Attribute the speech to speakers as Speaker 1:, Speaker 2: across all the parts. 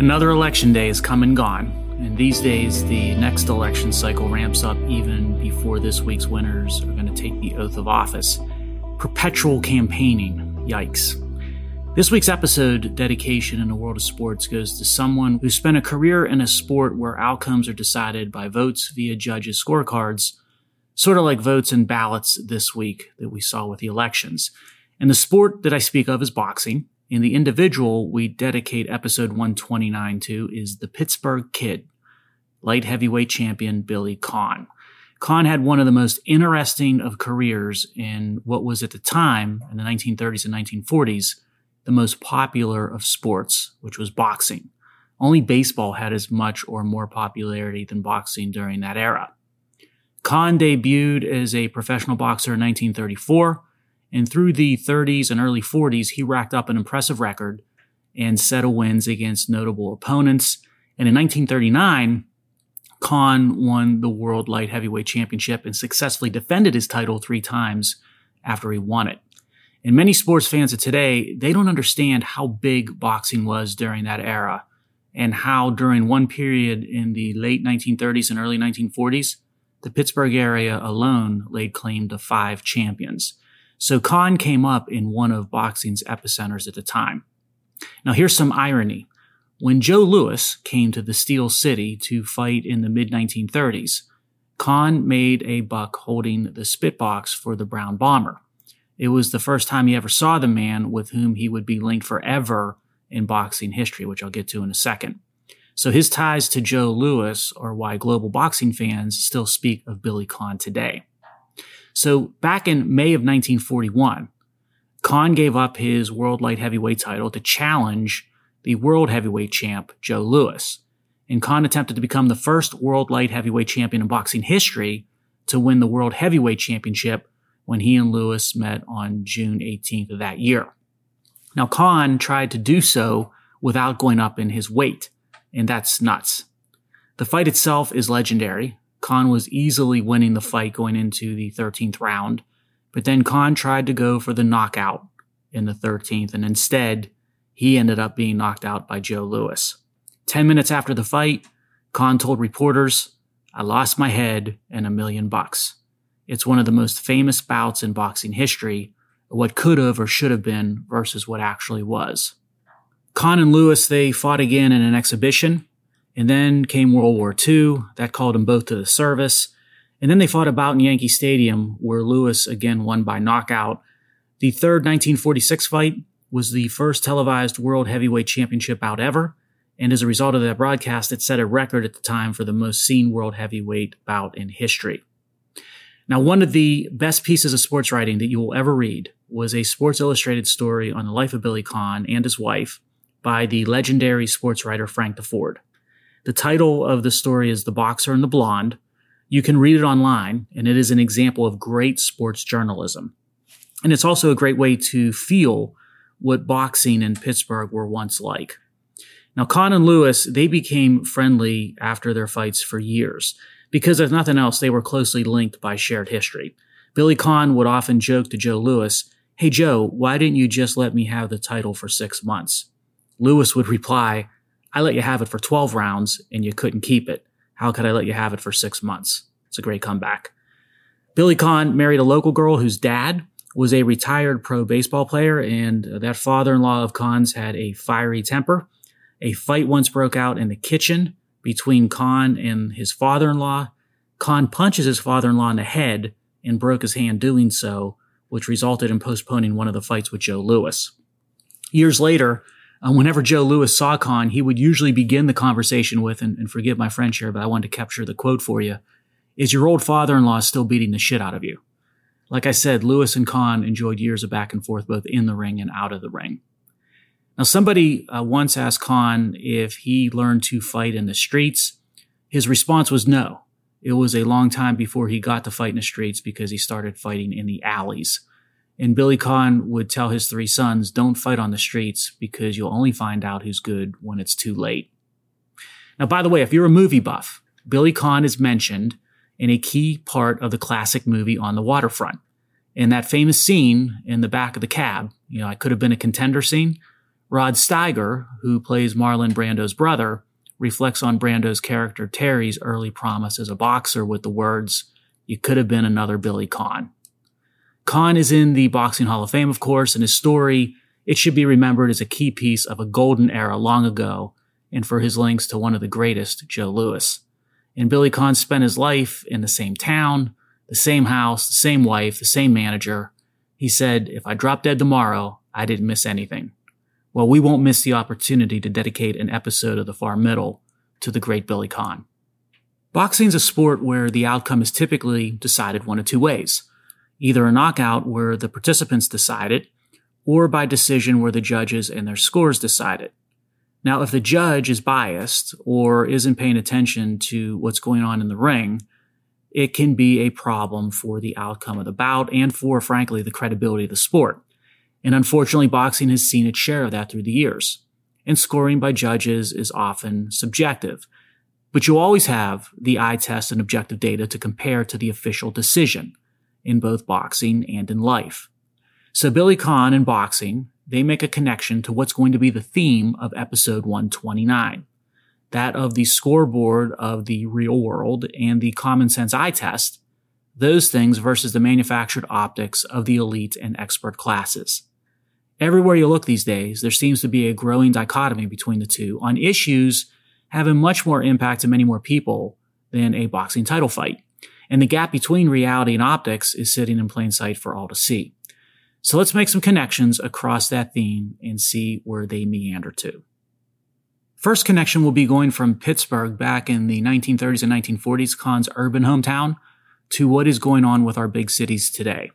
Speaker 1: Another election day is come and gone, and these days the next election cycle ramps up even before this week's winners are going to take the oath of office. Perpetual campaigning, yikes. This week's episode, Dedication in the World of Sports, goes to someone who spent a career in a sport where outcomes are decided by votes via judges' scorecards, sort of like votes and ballots this week that we saw with the elections. And the sport that I speak of is boxing, and the individual we dedicate episode 129 to is the Pittsburgh Kid, light heavyweight champion Billy Conn. Conn had one of the most interesting of careers in what was at the time, in the 1930s and 1940s, the most popular of sports, which was boxing. Only baseball had as much or more popularity than boxing during that era. Conn debuted as a professional boxer in 1934 and through the 30s and early 40s, he racked up an impressive record and set of wins against notable opponents. And in 1939, Conn won the World Light Heavyweight Championship and successfully defended his title three times after he won it. And many sports fans of today, they don't understand how big boxing was during that era and how during one period in the late 1930s and early 1940s, the Pittsburgh area alone laid claim to five champions. So Conn came up in one of boxing's epicenters at the time. Now here's some irony. When Joe Louis came to the Steel City to fight in the mid 1930s, Conn made a buck holding the spit box for the Brown Bomber. It was the first time he ever saw the man with whom he would be linked forever in boxing history, which I'll get to in a second. So his ties to Joe Louis are why global boxing fans still speak of Billy Conn today. So back in May of 1941, Conn gave up his world light heavyweight title to challenge the world heavyweight champ, Joe Louis. And Conn attempted to become the first world light heavyweight champion in boxing history to win the world heavyweight championship when he and Louis met on June 18th of that year. Now, Conn tried to do so without going up in his weight, and that's nuts. The fight itself is legendary. Conn was easily winning the fight going into the 13th round, but then Conn tried to go for the knockout in the 13th, and instead, he ended up being knocked out by Joe Louis. 10 minutes after the fight, Conn told reporters, I lost my head and a million bucks. It's one of the most famous bouts in boxing history, what could have or should have been versus what actually was. Conn and Louis, they fought again in an exhibition. And then came World War II. That called them both to the service. And then they fought a bout in Yankee Stadium where Louis again won by knockout. The third 1946 fight was the first televised World Heavyweight Championship bout ever. And as a result of that broadcast, it set a record at the time for the most seen World Heavyweight bout in history. Now, one of the best pieces of sports writing that you will ever read was a Sports Illustrated story on the life of Billy Conn and his wife by the legendary sports writer Frank Deford. The title of the story is The Boxer and the Blonde. You can read it online, and it is an example of great sports journalism. And it's also a great way to feel what boxing in Pittsburgh were once like. Now, Conn and Louis, they became friendly after their fights for years because if nothing else, they were closely linked by shared history. Billy Conn would often joke to Joe Louis, Hey, Joe, why didn't you just let me have the title for six months? Louis would reply, I let you have it for 12 rounds and you couldn't keep it. How could I let you have it for six months? It's a great comeback. Billy Conn married a local girl whose dad was a retired pro baseball player, and that father in law of Conn's had a fiery temper. A fight once broke out in the kitchen between Conn and his father in law. Conn punches his father in law in the head and broke his hand doing so, which resulted in postponing one of the fights with Joe Louis. Years later, uh, whenever Joe Louis saw Conn, he would usually begin the conversation with, and, and forgive my French here, but I wanted to capture the quote for you, is your old father-in-law still beating the shit out of you? Like I said, Louis and Conn enjoyed years of back and forth, both in the ring and out of the ring. Now, somebody uh, once asked Conn if he learned to fight in the streets. His response was no. It was a long time before he got to fight in the streets because he started fighting in the alleys. And Billy Conn would tell his three sons, don't fight on the streets because you'll only find out who's good when it's too late. Now, by the way, if you're a movie buff, Billy Conn is mentioned in a key part of the classic movie On the Waterfront. In that famous scene in the back of the cab, you know, I could have been a contender scene, Rod Steiger, who plays Marlon Brando's brother, reflects on Brando's character Terry's early promise as a boxer with the words, You could have been another Billy Conn. Conn is in the Boxing Hall of Fame, of course, and his story, it should be remembered as a key piece of a golden era long ago, and for his links to one of the greatest, Joe Louis. And Billy Conn spent his life in the same town, the same house, the same wife, the same manager. He said, If I drop dead tomorrow, I didn't miss anything. Well, we won't miss the opportunity to dedicate an episode of the Far Middle to the great Billy Conn. Boxing's a sport where the outcome is typically decided one of two ways. Either a knockout where the participants decide it, or by decision where the judges and their scores decide it. Now, if the judge is biased or isn't paying attention to what's going on in the ring, it can be a problem for the outcome of the bout and for, frankly, the credibility of the sport. And unfortunately, boxing has seen its share of that through the years. And scoring by judges is often subjective. But you always have the eye test and objective data to compare to the official decision in both boxing and in life. So Billy Conn and boxing, they make a connection to what's going to be the theme of episode 129. That of the scoreboard of the real world and the common sense eye test, those things versus the manufactured optics of the elite and expert classes. Everywhere you look these days, there seems to be a growing dichotomy between the two on issues having much more impact to many more people than a boxing title fight. And the gap between reality and optics is sitting in plain sight for all to see. So let's make some connections across that theme and see where they meander to. First connection will be going from Pittsburgh back in the 1930s and 1940s, Conn's urban hometown, to what is going on with our big cities today.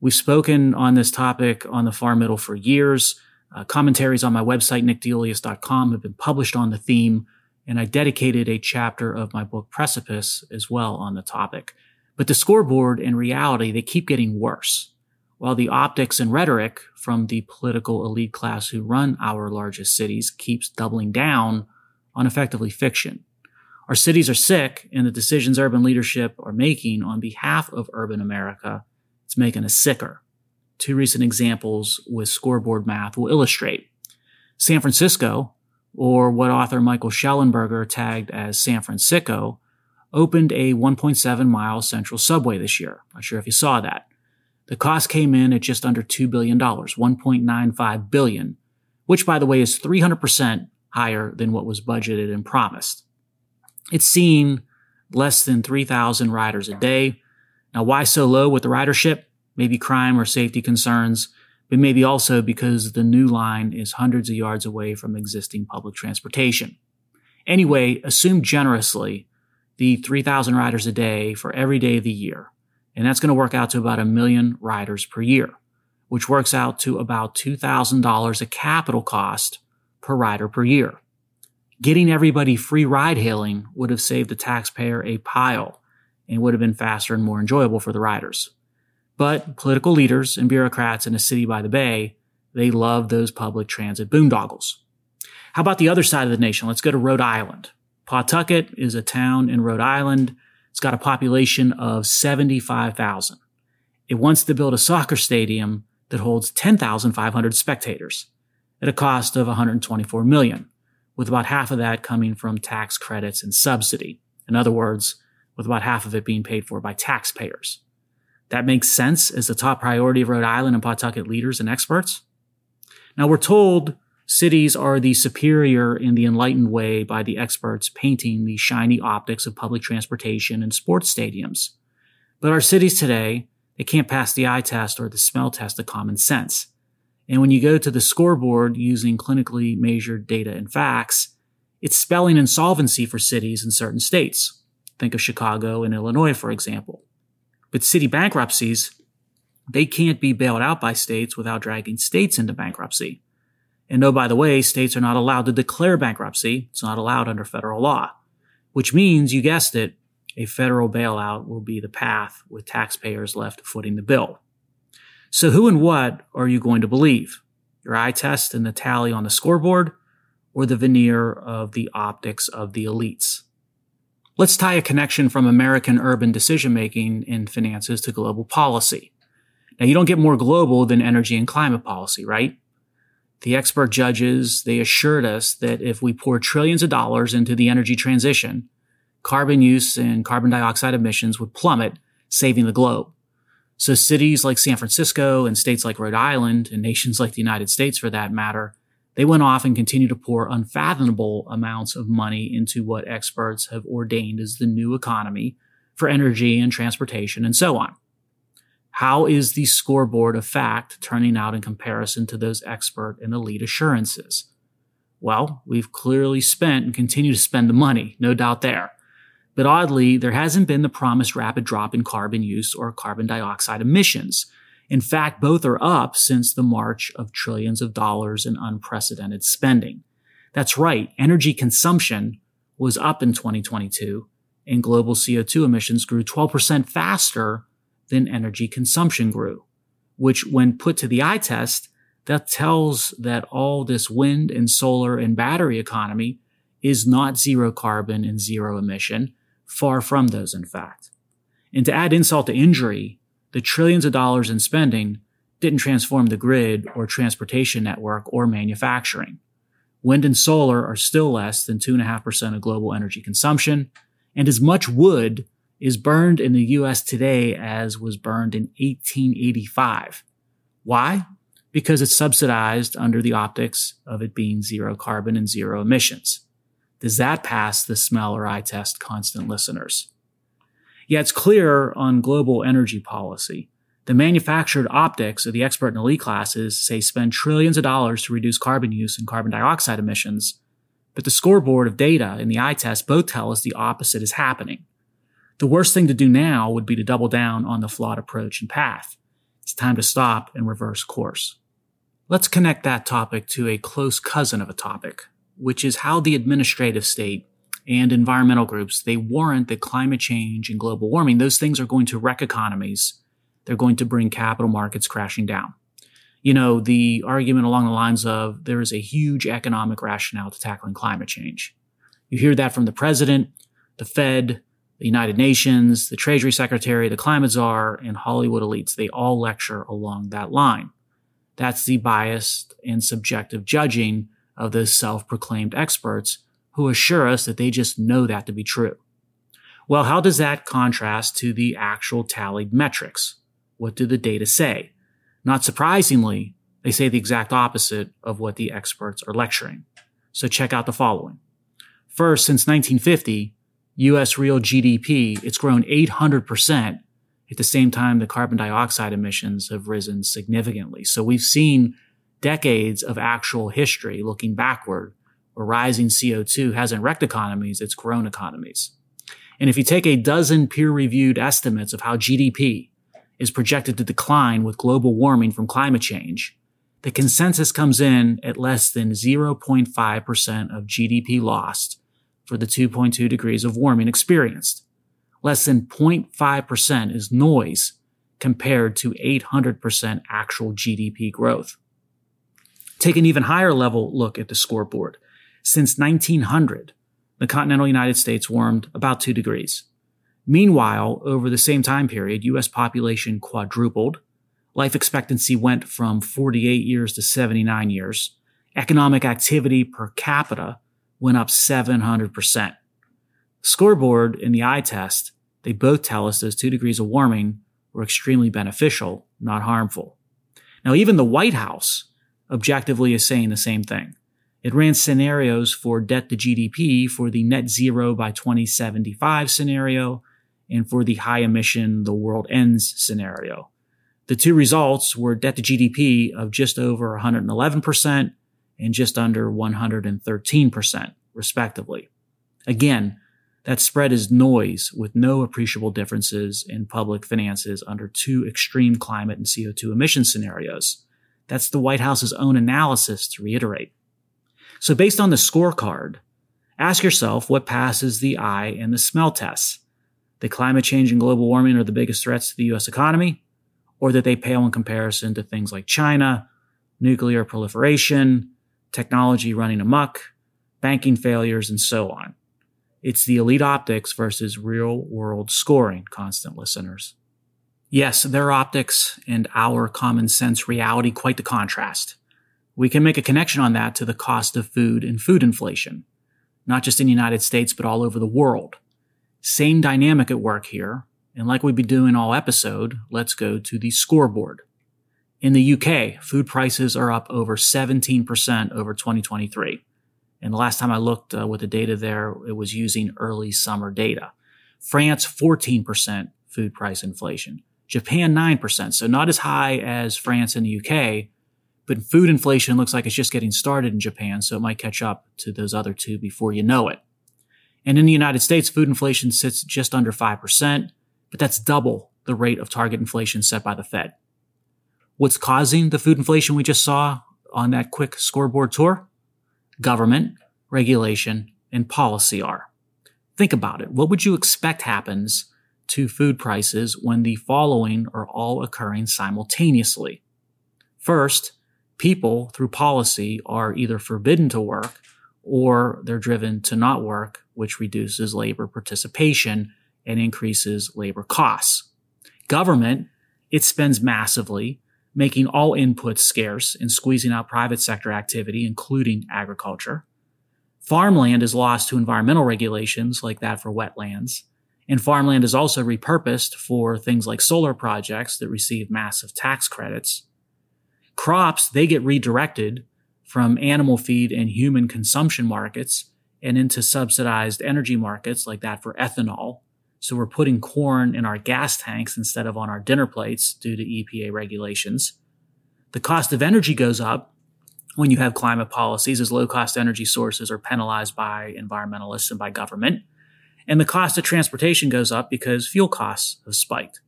Speaker 1: We've spoken on this topic on the far middle for years. Uh, commentaries on my website, nickdeiuliis.com, have been published on the theme, and I dedicated a chapter of my book Precipice as well on the topic. But the scoreboard and reality, they keep getting worse. While the optics and rhetoric from the political elite class who run our largest cities keeps doubling down on effectively fiction. Our cities are sick, and the decisions urban leadership are making on behalf of urban America it's making us sicker. Two recent examples with scoreboard math will illustrate. San Francisco, or what author Michael Shellenberger tagged as San Fransicko, opened a 1.7 mile central subway this year. Not sure if you saw that. The cost came in at just under $2 billion, 1.95 billion, which by the way is 300% higher than what was budgeted and promised. It's seen less than 3,000 riders a day, now, why so low with the ridership? Maybe crime or safety concerns, but maybe also because the new line is hundreds of yards away from existing public transportation. Anyway, assume generously the 3,000 riders a day for every day of the year. And that's going to work out to about a million riders per year, which works out to about $2,000 a capital cost per rider per year. Getting everybody free ride hailing would have saved the taxpayer a pile and would have been faster and more enjoyable for the riders. But political leaders and bureaucrats in a city by the bay, they love those public transit boondoggles. How about the other side of the nation? Let's go to Rhode Island. Pawtucket is a town in Rhode Island. It's got a population of 75,000. It wants to build a soccer stadium that holds 10,500 spectators at a cost of 124 million, with about half of that coming from tax credits and subsidy. In other words, with about half of it being paid for by taxpayers. That makes sense as the top priority of Rhode Island and Pawtucket leaders and experts. Now we're told cities are the superior in the enlightened way by the experts painting the shiny optics of public transportation and sports stadiums. But our cities today, they can't pass the eye test or the smell test of common sense. And when you go to the scoreboard using clinically measured data and facts, it's spelling insolvency for cities in certain states. Think of Chicago and Illinois, for example. But city bankruptcies, they can't be bailed out by states without dragging states into bankruptcy. And oh, by the way, states are not allowed to declare bankruptcy. It's not allowed under federal law, which means, you guessed it, a federal bailout will be the path with taxpayers left footing the bill. So who and what are you going to believe? Your eye test and the tally on the scoreboard or the veneer of the optics of the elites? Let's tie a connection from American urban decision making in finances to global policy. Now, you don't get more global than energy and climate policy, right? The expert judges, they assured us that if we pour trillions of dollars into the energy transition, carbon use and carbon dioxide emissions would plummet, saving the globe. So cities like San Francisco and states like Rhode Island and nations like the United States for that matter, they went off and continued to pour unfathomable amounts of money into what experts have ordained as the new economy for energy and transportation and so on. How is the scoreboard of fact turning out in comparison to those expert and elite assurances? Well, we've clearly spent and continue to spend the money, no doubt there. But oddly, there hasn't been the promised rapid drop in carbon use or carbon dioxide emissions. In fact, both are up since the march of trillions of dollars in unprecedented spending. That's right, energy consumption was up in 2022, and global CO2 emissions grew 12% faster than energy consumption grew, which when put to the eye test, that tells that all this wind and solar and battery economy is not zero carbon and zero emission, far from those, in fact. And to add insult to injury, the trillions of dollars in spending didn't transform the grid or transportation network or manufacturing. Wind and solar are still less than 2.5% of global energy consumption, and as much wood is burned in the US today as was burned in 1885. Why? Because it's subsidized under the optics of it being zero carbon and zero emissions. Does that pass the smell or eye test, constant listeners? Yeah, it's clear on global energy policy. The manufactured optics of the expert and elite classes say spend trillions of dollars to reduce carbon use and carbon dioxide emissions, but the scoreboard of data and the eye test both tell us the opposite is happening. The worst thing to do now would be to double down on the flawed approach and path. It's time to stop and reverse course. Let's connect that topic to a close cousin of a topic, which is how the administrative state and environmental groups, they warrant that climate change and global warming, those things are going to wreck economies. They're going to bring capital markets crashing down. You know, the argument along the lines of there is a huge economic rationale to tackling climate change. You hear that from the president, the Fed, the United Nations, the Treasury Secretary, the climate czar, and Hollywood elites, they all lecture along that line. That's the biased and subjective judging of those self-proclaimed experts who assure us that they just know that to be true. Well, how does that contrast to the actual tallied metrics? What do the data say? Not surprisingly, they say the exact opposite of what the experts are lecturing. So check out the following. First, since 1950, US real GDP, it's grown 800%. At the same time, the carbon dioxide emissions have risen significantly. So we've seen decades of actual history looking backward where rising CO2 hasn't wrecked economies, it's grown economies. And if you take a dozen peer reviewed estimates of how GDP is projected to decline with global warming from climate change, the consensus comes in at less than 0.5% of GDP lost for the 2.2 degrees of warming experienced. Less than 0.5% is noise compared to 800% actual GDP growth. Take an even higher level look at the scoreboard. Since 1900, the continental United States warmed about 2 degrees. Meanwhile, over the same time period, US population quadrupled. Life expectancy went from 48 years to 79 years. Economic activity per capita went up 700%. Scoreboard and the eye test, they both tell us those two degrees of warming were extremely beneficial, not harmful. Now, even the White House objectively is saying the same thing. It ran scenarios for debt to GDP for the net zero by 2075 scenario and for the high emission, the world ends scenario. The two results were debt to GDP of just over 111% and just under 113%, respectively. Again, that spread is noise with no appreciable differences in public finances under two extreme climate and CO2 emission scenarios. That's the White House's own analysis to reiterate. So based on the scorecard, ask yourself what passes the eye and the smell tests. That climate change and global warming are the biggest threats to the US economy, or that they pale in comparison to things like China, nuclear proliferation, technology running amok, banking failures, and so on. It's the elite optics versus real world scoring, constant listeners. Yes, their optics and our common sense reality quite the contrast. We can make a connection on that to the cost of food and food inflation, not just in the United States, but all over the world. Same dynamic at work here. And like we've been doing all episode, let's go to the scoreboard. In the UK, food prices are up over 17% over 2023. And the last time I looked uh, with the data there, it was using early summer data. France, 14% food price inflation. Japan, 9%. So not as high as France and the UK, but food inflation looks like it's just getting started in Japan. So it might catch up to those other two before you know it. And in the United States, food inflation sits just under 5%, but that's double the rate of target inflation set by the Fed. What's causing the food inflation we just saw on that quick scoreboard tour? Government, regulation, and policy are. Think about it. What would you expect happens to food prices when the following are all occurring simultaneously? First, people through policy are either forbidden to work or they're driven to not work, which reduces labor participation and increases labor costs. Government, it spends massively making all inputs scarce and squeezing out private sector activity, including agriculture. Farmland is lost to environmental regulations like that for wetlands. And farmland is also repurposed for things like solar projects that receive massive tax credits. Crops, they get redirected from animal feed and human consumption markets and into subsidized energy markets like that for ethanol. So we're putting corn in our gas tanks instead of on our dinner plates due to EPA regulations. The cost of energy goes up when you have climate policies as low cost energy sources are penalized by environmentalists and by government. And the cost of transportation goes up because fuel costs have spiked.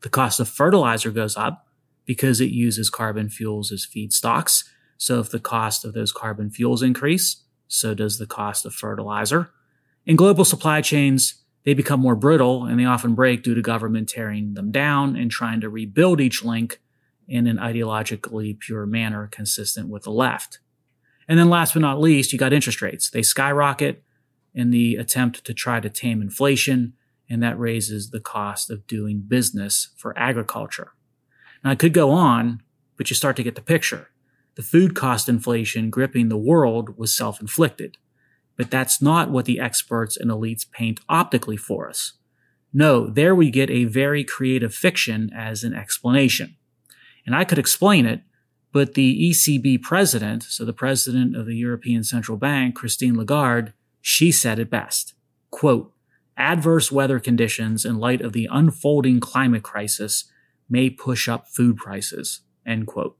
Speaker 1: The cost of fertilizer goes up because it uses carbon fuels as feedstocks. So if the cost of those carbon fuels increase, so does the cost of fertilizer. In global supply chains, they become more brittle and they often break due to government tearing them down and trying to rebuild each link in an ideologically pure manner consistent with the left. And then last but not least, you got interest rates. They skyrocket in the attempt to try to tame inflation, and that raises the cost of doing business for agriculture. I could go on, but you start to get the picture. The food cost inflation gripping the world was self inflicted. But that's not what the experts and elites paint optically for us. No, there we get a very creative fiction as an explanation. And I could explain it, but the ECB president, so the president of the European Central Bank, Christine Lagarde, she said it best. Quote, adverse weather conditions in light of the unfolding climate crisis may push up food prices, end quote.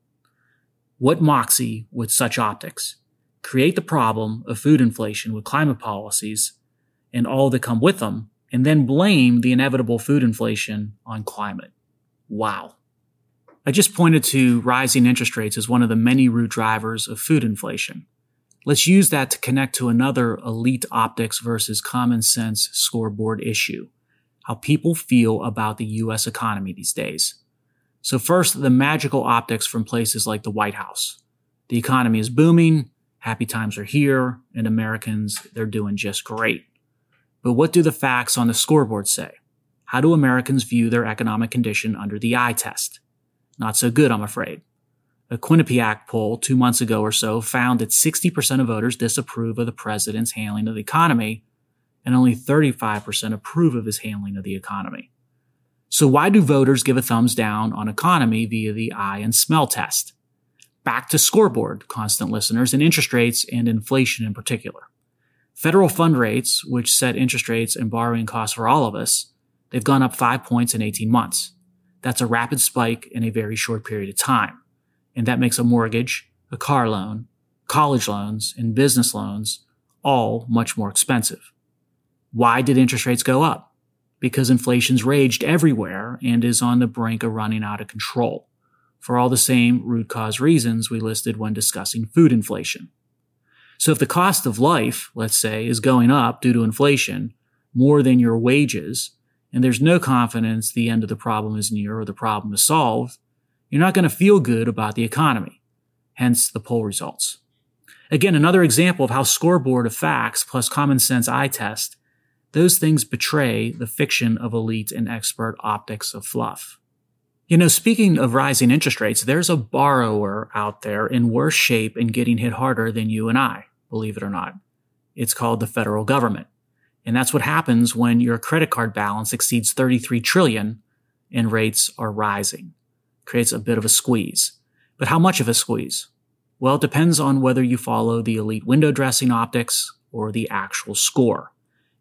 Speaker 1: What moxie with such optics? create the problem of food inflation with climate policies and all that come with them, and then blame the inevitable food inflation on climate. Wow. I just pointed to rising interest rates as one of the many root drivers of food inflation. Let's use that to connect to another elite optics versus common sense scoreboard issue how people feel about the US economy these days. So, first, the magical optics from places like the White House. The economy is booming, happy times are here, and Americans, they're doing just great. But what do the facts on the scoreboard say? How do Americans view their economic condition under the eye test? Not so good, I'm afraid. A Quinnipiac poll two months ago or so found that 60% of voters disapprove of the president's handling of the economy, and only 35% approve of his handling of the economy. So why do voters give a thumbs down on economy via the eye and smell test? back to scoreboard, constant listeners, and interest rates and inflation in particular. Federal fund rates, which set interest rates and borrowing costs for all of us, they've gone up five points in 18 months. That's a rapid spike in a very short period of time. And that makes a mortgage, a car loan, college loans, and business loans all much more expensive. Why did interest rates go up? Because inflation's raged everywhere and is on the brink of running out of control for all the same root cause reasons we listed when discussing food inflation. So if the cost of life, let's say, is going up due to inflation more than your wages, and there's no confidence the end of the problem is near or the problem is solved, you're not going to feel good about the economy. Hence the poll results. Again, another example of how scoreboard of facts plus common sense eye test, those things betray the fiction of elite and expert optics of fluff. You know, speaking of rising interest rates, there's a borrower out there in worse shape and getting hit harder than you and I, believe it or not. It's called the federal government. And that's what happens when your credit card balance exceeds 33 trillion and rates are rising. Creates a bit of a squeeze. But how much of a squeeze? Well, it depends on whether you follow the elite window dressing optics or the actual score.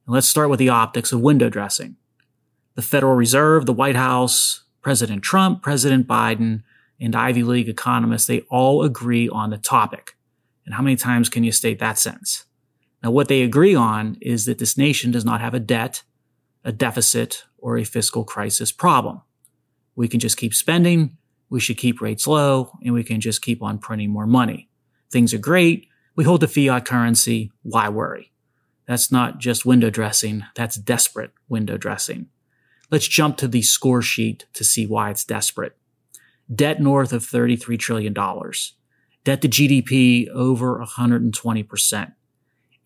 Speaker 1: And let's start with the optics of window dressing. The Federal Reserve, the White House, President Trump, President Biden, and Ivy League economists, they all agree on the topic. And how many times can you state that sentence? Now, what they agree on is that this nation does not have a debt, a deficit, or a fiscal crisis problem. We can just keep spending, we should keep rates low, and we can just keep on printing more money. Things are great. We hold the fiat currency. Why worry? That's not just window dressing. That's desperate window dressing. Let's jump to the score sheet to see why it's desperate. Debt north of $33 trillion. Debt to GDP over 120%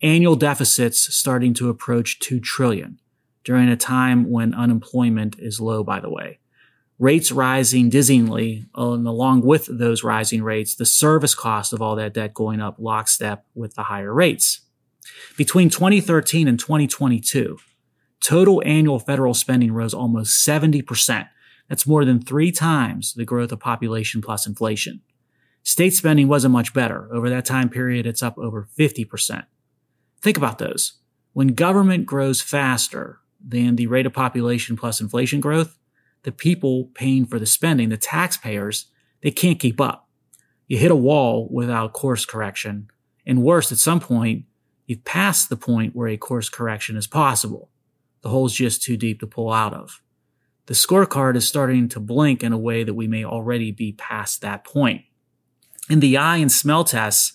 Speaker 1: annual deficits starting to approach 2 trillion during a time when unemployment is low, by the way. Rates rising dizzyingly, and along with those rising rates, the service cost of all that debt going up lockstep with the higher rates. Between 2013 and 2022, total annual federal spending rose almost 70%. That's more than three times the growth of population plus inflation. State spending wasn't much better. Over that time period, it's up over 50%. Think about those. When government grows faster than the rate of population plus inflation growth, the people paying for the spending, the taxpayers, they can't keep up. You hit a wall without course correction. And worse, at some point, you've passed the point where a course correction is possible. The hole's just too deep to pull out of. The scorecard is starting to blink in a way that we may already be past that point. In the eye and smell tests,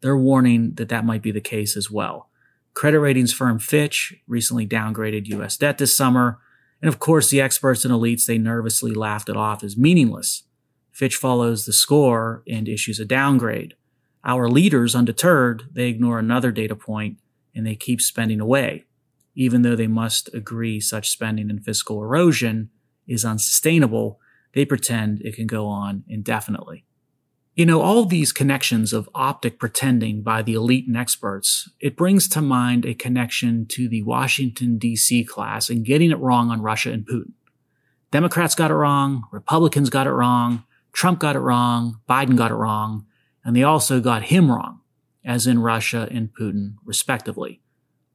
Speaker 1: they're warning that that might be the case as well. Credit ratings firm Fitch recently downgraded U.S. debt this summer. And of course, the experts and elites, they nervously laughed it off as meaningless. Fitch follows the score and issues a downgrade. Our leaders, undeterred, they ignore another data point and they keep spending away, even though they must agree such spending and fiscal erosion is unsustainable. They pretend it can go on indefinitely. You know, all these connections of optic pretending by the elite and experts, it brings to mind a connection to the Washington DC class and getting it wrong on Russia and Putin. Democrats got it wrong, Republicans got it wrong, Trump got it wrong, Biden got it wrong, and they also got him wrong, as in Russia and Putin, respectively.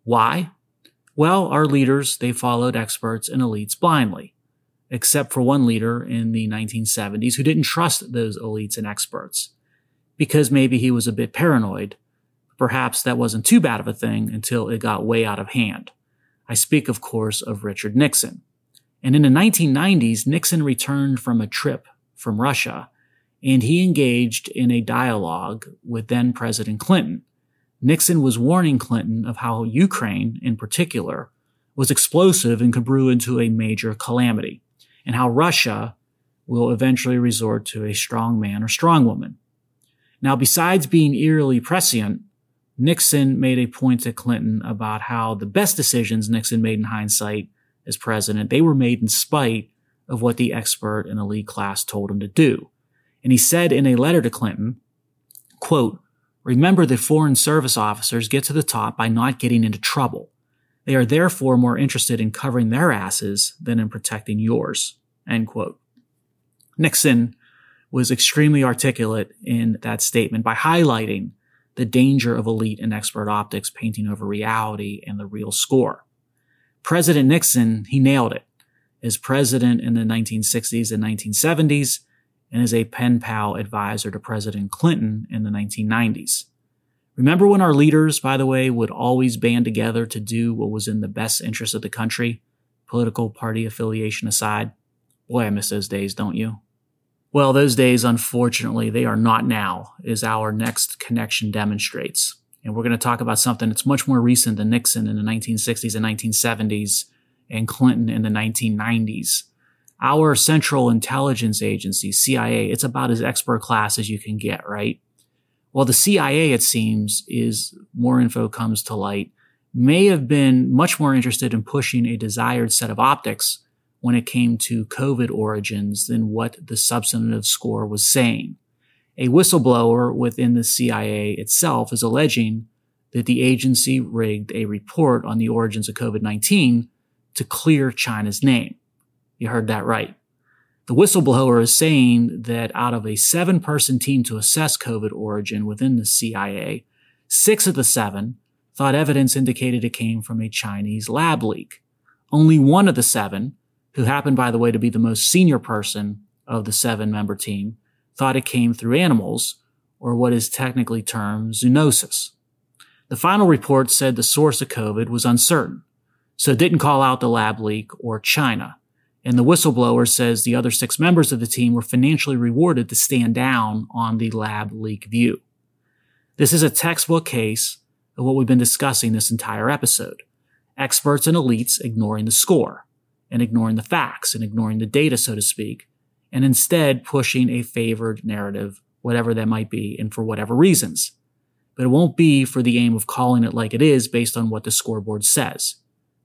Speaker 1: Why? Well, our leaders, they followed experts and elites blindly except for one leader in the 1970s who didn't trust those elites and experts because maybe he was a bit paranoid. Perhaps that wasn't too bad of a thing until it got way out of hand. I speak, of course, of Richard Nixon. And in the 1990s, Nixon returned from a trip from Russia and he engaged in a dialogue with then President Clinton. Nixon was warning Clinton of how Ukraine, in particular, was explosive and could brew into a major calamity and how Russia will eventually resort to a strong man or strong woman. Now, besides being eerily prescient, Nixon made a point to Clinton about how the best decisions Nixon made in hindsight as president, they were made in spite of what the expert and elite class told him to do. And he said in a letter to Clinton, quote, remember that foreign service officers get to the top by not getting into trouble. They are therefore more interested in covering their asses than in protecting yours. End quote. Nixon was extremely articulate in that statement by highlighting the danger of elite and expert optics painting over reality and the real score. President Nixon, he nailed it. As president in the 1960s and 1970s, and is a pen pal advisor to President Clinton in the 1990s. Remember when our leaders, by the way, would always band together to do what was in the best interest of the country, political party affiliation aside? Boy, I miss those days, don't you? Well, those days, unfortunately, they are not now, as our next connection demonstrates. And we're going to talk about something that's much more recent than Nixon in the 1960s and 1970s and Clinton in the 1990s. Our Central Intelligence Agency, CIA, it's about as expert class as you can get, right? Well, the CIA, it seems, is more info comes to light, may have been much more interested in pushing a desired set of optics when it came to COVID origins than what the substantive score was saying. A whistleblower within the CIA itself is alleging that the agency rigged a report on the origins of COVID-19 to clear China's name. You heard that right. The whistleblower is saying that out of a seven person team to assess COVID origin within the CIA, six of the seven thought evidence indicated it came from a Chinese lab leak. Only one of the seven, who happened, by the way, to be the most senior person of the seven member team, thought it came through animals, or what is technically termed zoonosis. The final report said the source of COVID was uncertain, so it didn't call out the lab leak or China. And the whistleblower says the other six members of the team were financially rewarded to stand down on the lab leak view. This is a textbook case of what we've been discussing this entire episode. Experts and elites ignoring the score and ignoring the facts and ignoring the data, so to speak, and instead pushing a favored narrative, whatever that might be, and for whatever reasons. But it won't be for the aim of calling it like it is based on what the scoreboard says.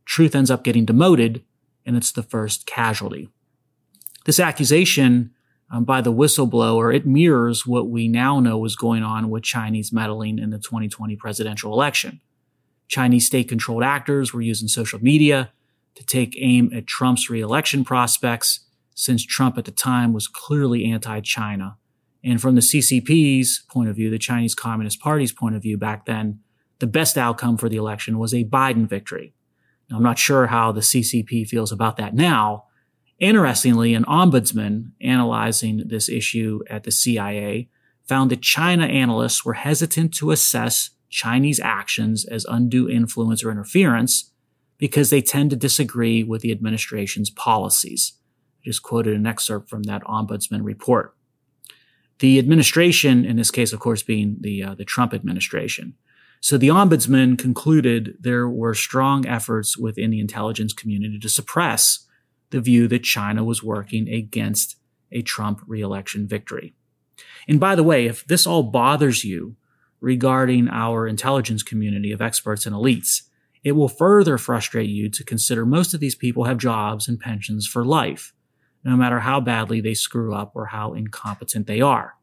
Speaker 1: Truth ends up getting demoted, and it's the first casualty. This accusation um, by the whistleblower, it mirrors what we now know was going on with Chinese meddling in the 2020 presidential election. Chinese state controlled actors were using social media to take aim at Trump's reelection prospects since Trump at the time was clearly anti-China. And from the CCP's point of view, the Chinese Communist Party's point of view back then, the best outcome for the election was a Biden victory. I'm not sure how the CCP feels about that now. Interestingly, an ombudsman analyzing this issue at the CIA found that China analysts were hesitant to assess Chinese actions as undue influence or interference because they tend to disagree with the administration's policies just quoted an excerpt from that ombudsman report. The administration, in this case, of course, being the uh, the Trump administration. So the ombudsman concluded there were strong efforts within the intelligence community to suppress the view that China was working against a Trump reelection victory. And by the way, if this all bothers you regarding our intelligence community of experts and elites, it will further frustrate you to consider most of these people have jobs and pensions for life no matter how badly they screw up or how incompetent they are.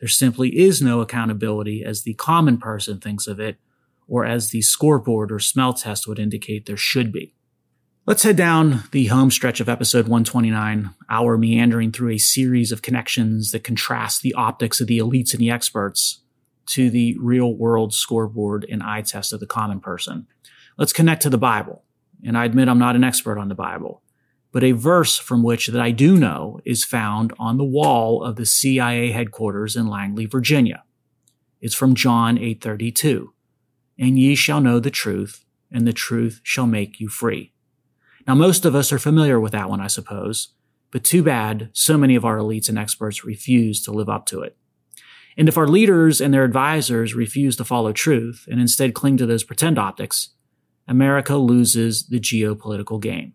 Speaker 1: There simply is no accountability as the common person thinks of it, or as the scoreboard or smell test would indicate there should be. Let's head down the home stretch of episode 129, our meandering through a series of connections that contrast the optics of the elites and the experts to the real world scoreboard and eye test of the common person. Let's connect to the Bible. And I admit I'm not an expert on the Bible but a verse from which that I do know is found on the wall of the CIA headquarters in Langley, Virginia. It's from John 8:32. And ye shall know the truth, and the truth shall make you free. Now most of us are familiar with that one, I suppose, but too bad so many of our elites and experts refuse to live up to it. And if our leaders and their advisors refuse to follow truth and instead cling to those pretend optics, America loses the geopolitical game.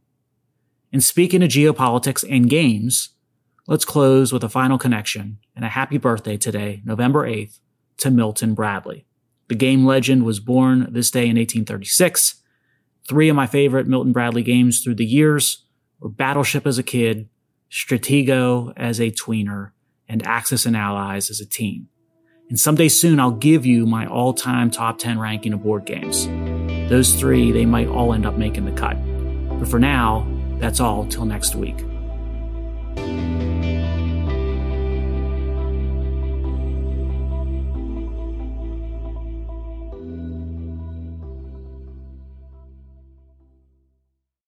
Speaker 1: And speaking of geopolitics and games, let's close with a final connection and a happy birthday today, November 8th, to Milton Bradley. The game legend was born this day in 1836. Three of my favorite Milton Bradley games through the years were Battleship as a kid, Stratego as a tweener, and Axis and Allies as a teen. And someday soon I'll give you my all-time top 10 ranking of board games. Those three, they might all end up making the cut. But for now, that's all. Till next week.